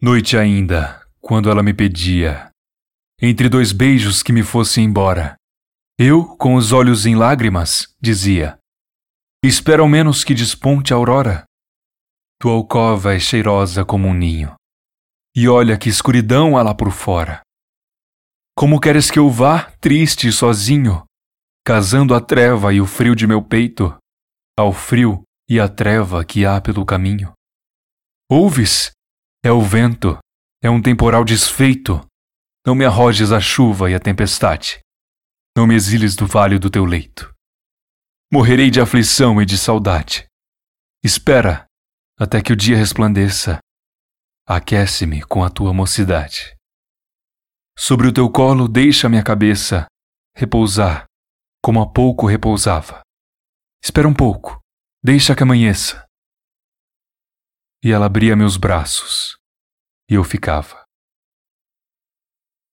Noite ainda, quando ela me pedia, entre dois beijos que me fosse embora, eu, com os olhos em lágrimas, dizia: Espero ao menos que desponte a aurora. Tua alcova é cheirosa como um ninho, e olha que escuridão há lá por fora. Como queres que eu vá, triste e sozinho, casando a treva e o frio de meu peito, ao frio e à treva que há pelo caminho? Ouves? É o vento, é um temporal desfeito. Não me arrojes a chuva e a tempestade. Não me exiles do vale do teu leito. Morrerei de aflição e de saudade. Espera até que o dia resplandeça. Aquece-me com a tua mocidade. Sobre o teu colo deixa minha cabeça repousar, como há pouco repousava. Espera um pouco, deixa que amanheça. E ela abria meus braços, e eu ficava.